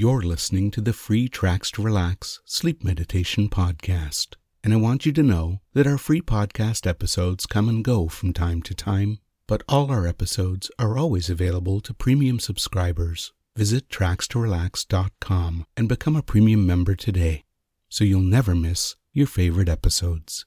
You're listening to the free Tracks to Relax Sleep Meditation Podcast, and I want you to know that our free podcast episodes come and go from time to time, but all our episodes are always available to premium subscribers. Visit trackstorelax.com and become a premium member today so you'll never miss your favorite episodes.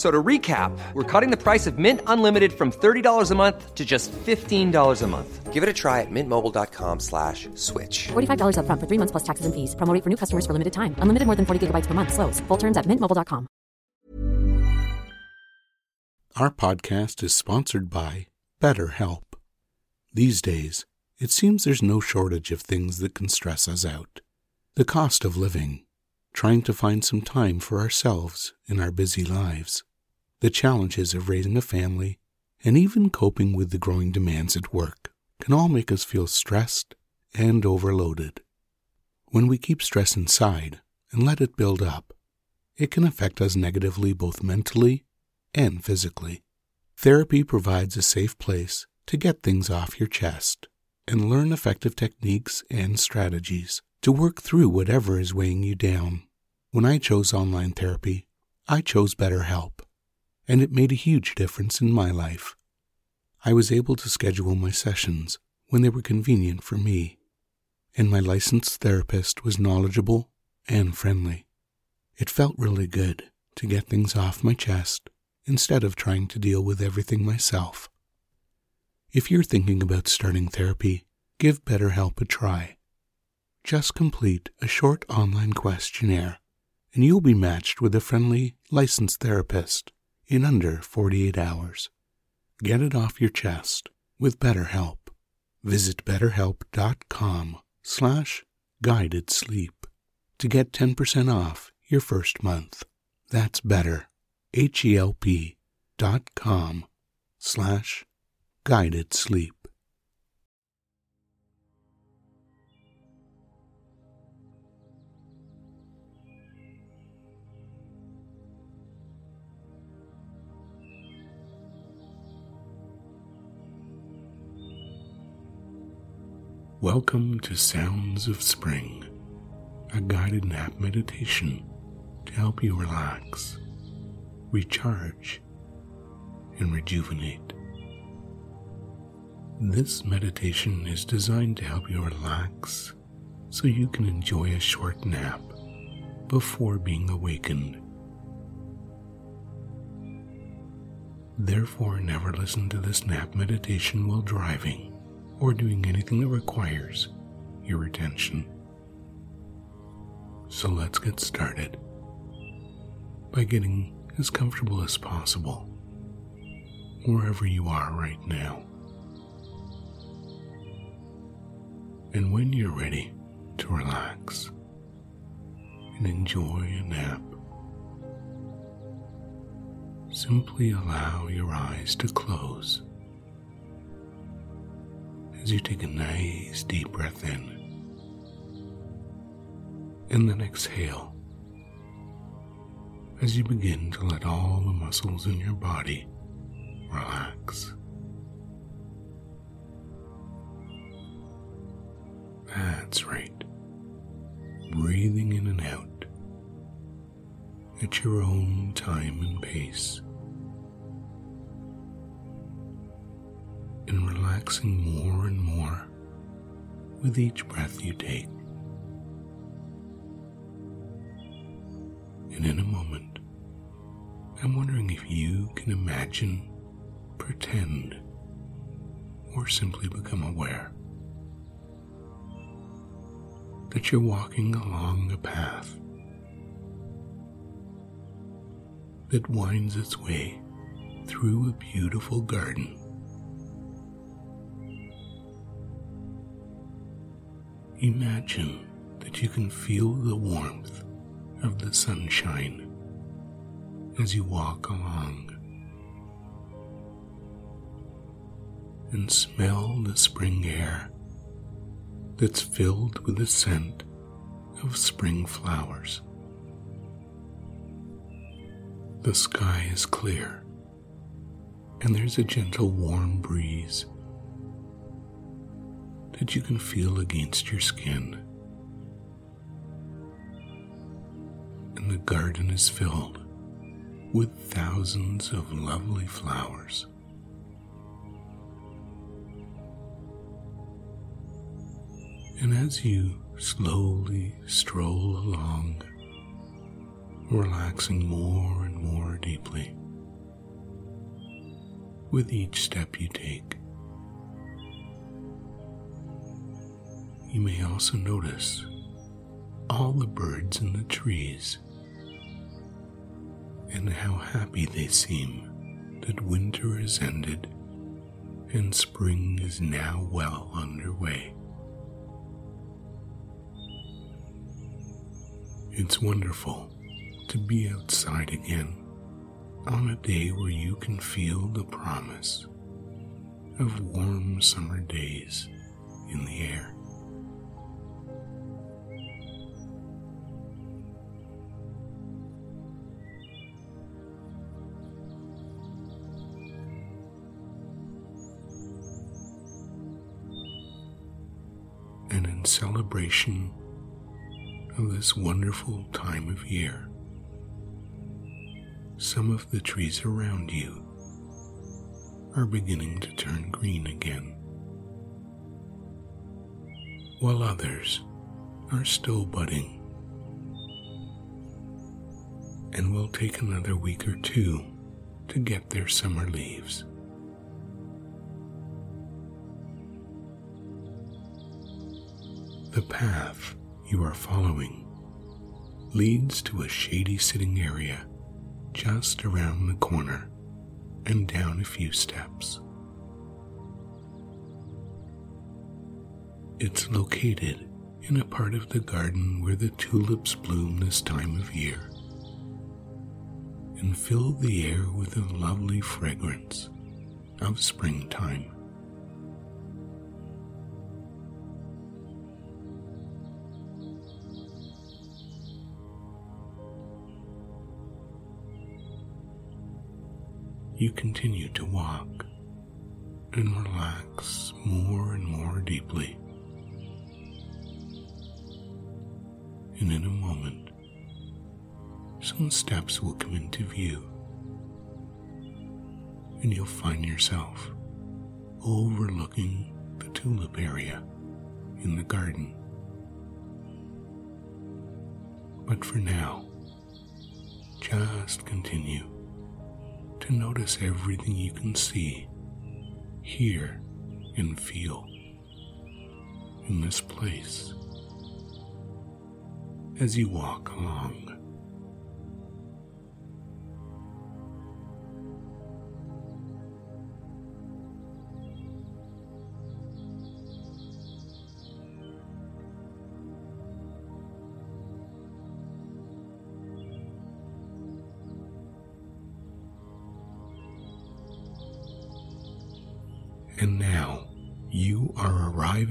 F- So to recap, we're cutting the price of Mint Unlimited from $30 a month to just $15 a month. Give it a try at mintmobile.com slash switch. $45 upfront for three months plus taxes and fees. Promo rate for new customers for limited time. Unlimited more than 40 gigabytes per month. Slows. Full terms at mintmobile.com. Our podcast is sponsored by BetterHelp. These days, it seems there's no shortage of things that can stress us out. The cost of living, trying to find some time for ourselves in our busy lives, the challenges of raising a family, and even coping with the growing demands at work can all make us feel stressed and overloaded. When we keep stress inside and let it build up, it can affect us negatively both mentally and physically. Therapy provides a safe place to get things off your chest and learn effective techniques and strategies to work through whatever is weighing you down. When I chose online therapy, I chose BetterHelp, and it made a huge difference in my life. I was able to schedule my sessions when they were convenient for me, and my licensed therapist was knowledgeable and friendly. It felt really good to get things off my chest instead of trying to deal with everything myself. If you're thinking about starting therapy, give BetterHelp a try. Just complete a short online questionnaire, and you'll be matched with a friendly, licensed therapist in under 48 hours. Get it off your chest with BetterHelp. Visit betterhelp.com slash guided sleep to get 10% off your first month. That's better, H-E-L-P dot com slash guided sleep. Welcome to Sounds of Spring, a guided nap meditation to help you relax, recharge, and rejuvenate. This meditation is designed to help you relax so you can enjoy a short nap before being awakened. Therefore, never listen to this nap meditation while driving or doing anything that requires your attention. So let's get started by getting as comfortable as possible wherever you are right now. And when you're ready to relax and enjoy a nap, simply allow your eyes to close as you take a nice deep breath in and then exhale as you begin to let all the muscles in your body relax. That's right. Breathing in and out at your own time and pace. And relaxing more and more with each breath you take. And in a moment, I'm wondering if you can imagine, pretend, or simply become aware that you're walking along a path that winds its way through a beautiful garden. Imagine that you can feel the warmth of the sunshine as you walk along. and smell the spring air that's filled with the scent of spring flowers. The sky is clear, and there's a gentle warm breeze that you can feel against your skin. And the garden is filled with thousands of lovely flowers. And as you slowly stroll along, relaxing more and more deeply with each step you take, you may also notice all the birds in the trees and how happy they seem that winter is ended and spring is now well underway. It's wonderful to be outside again on a day where you can feel the promise of warm summer days in the air. In celebration of this wonderful time of year, some of the trees around you are beginning to turn green again, while others are still budding and will take another week or two to get their summer leaves. The path you are following leads to a shady sitting area just around the corner and down a few steps. It's located in a part of the garden where the tulips bloom this time of year and fill the air with a lovely fragrance of springtime. You continue to walk and relax more and more deeply. And in a moment, some steps will come into view, and you'll find yourself overlooking the tulip area in the garden. But for now, just continue notice everything you can see, hear, and feel in this place as you walk along.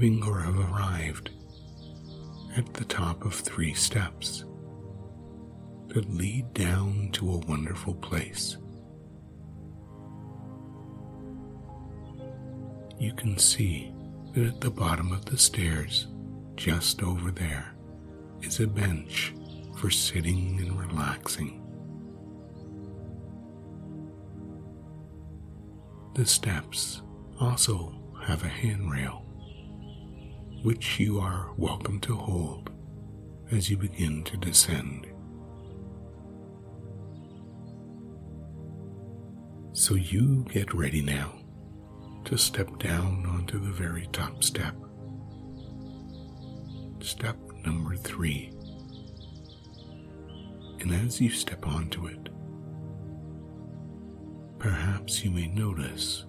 Or have arrived at the top of three steps that lead down to a wonderful place. You can see that at the bottom of the stairs, just over there, is a bench for sitting and relaxing. The steps also have a handrail, which you are welcome to hold as you begin to descend. So you get ready now to step down onto the very top step. Step number three. And as you step onto it, perhaps you may notice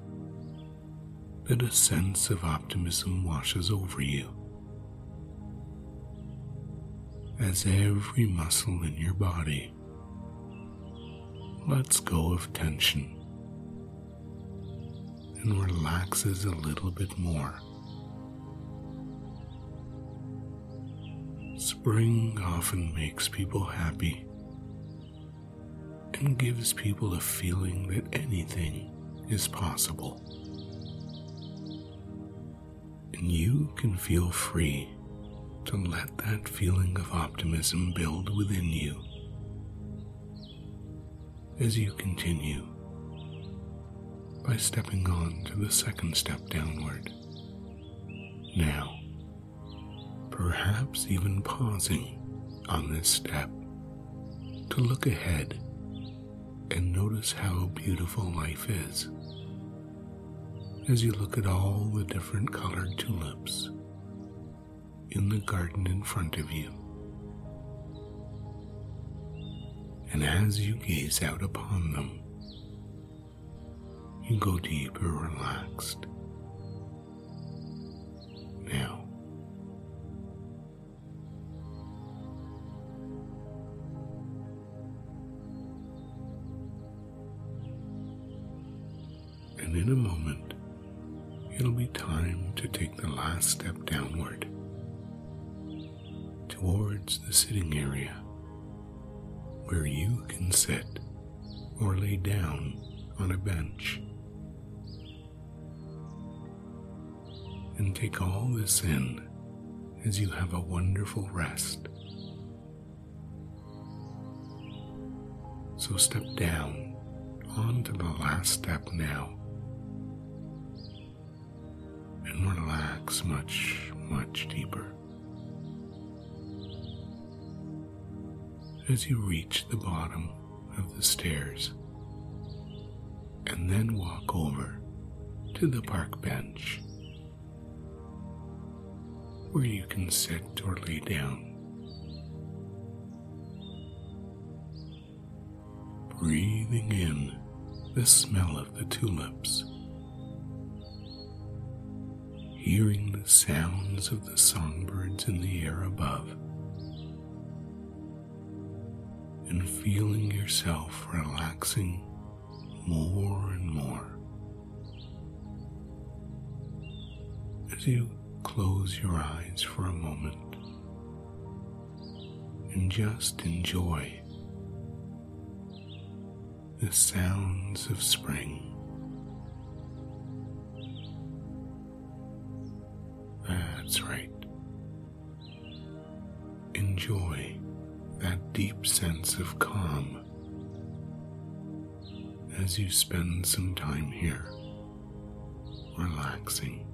that a sense of optimism washes over you. As every muscle in your body lets go of tension and relaxes a little bit more. Spring often makes people happy and gives people a feeling that anything is possible. And you can feel free to let that feeling of optimism build within you as you continue by stepping on to the second step downward. Now, perhaps even pausing on this step to look ahead and notice how beautiful life is as you look at all the different colored tulips in the garden in front of you. And as you gaze out upon them, you go deeper relaxed. Now, and in a moment, time to take the last step downward towards the sitting area where you can sit or lay down on a bench. And take all this in as you have a wonderful rest. So step down onto the last step now much, much deeper. As you reach the bottom of the stairs and then walk over to the park bench where you can sit or lay down. Breathing in the smell of the tulips, hearing the sounds of the songbirds in the air above, and feeling yourself relaxing more and more as you close your eyes for a moment and just enjoy the sounds of spring. Deep sense of calm as you spend some time here relaxing.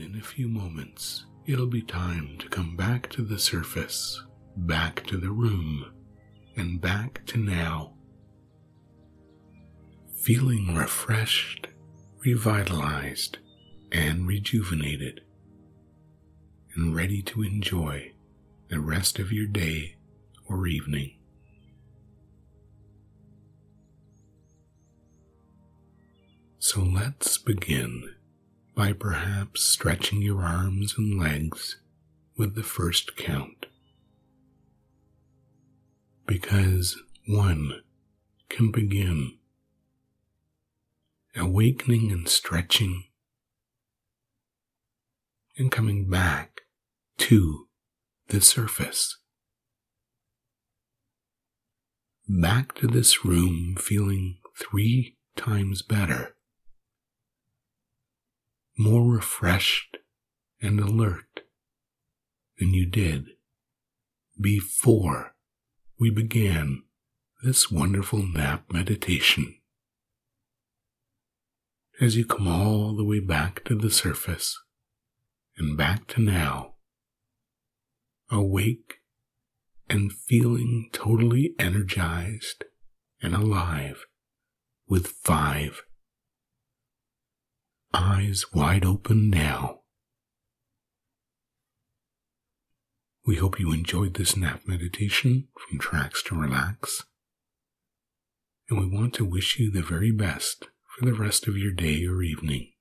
In a few moments, it'll be time to come back to the surface, back to the room, and back to now. Feeling refreshed, revitalized, and rejuvenated, and ready to enjoy the rest of your day or evening. So let's begin by perhaps stretching your arms and legs with the first count. Because one can begin awakening and stretching and coming back to the surface. Back to this room feeling three times better more refreshed and alert than you did before we began this wonderful nap meditation. As you come all the way back to the surface and back to now, awake and feeling totally energized and alive with five eyes wide open now. We hope you enjoyed this nap meditation from Tracks to Relax, and we want to wish you the very best for the rest of your day or evening.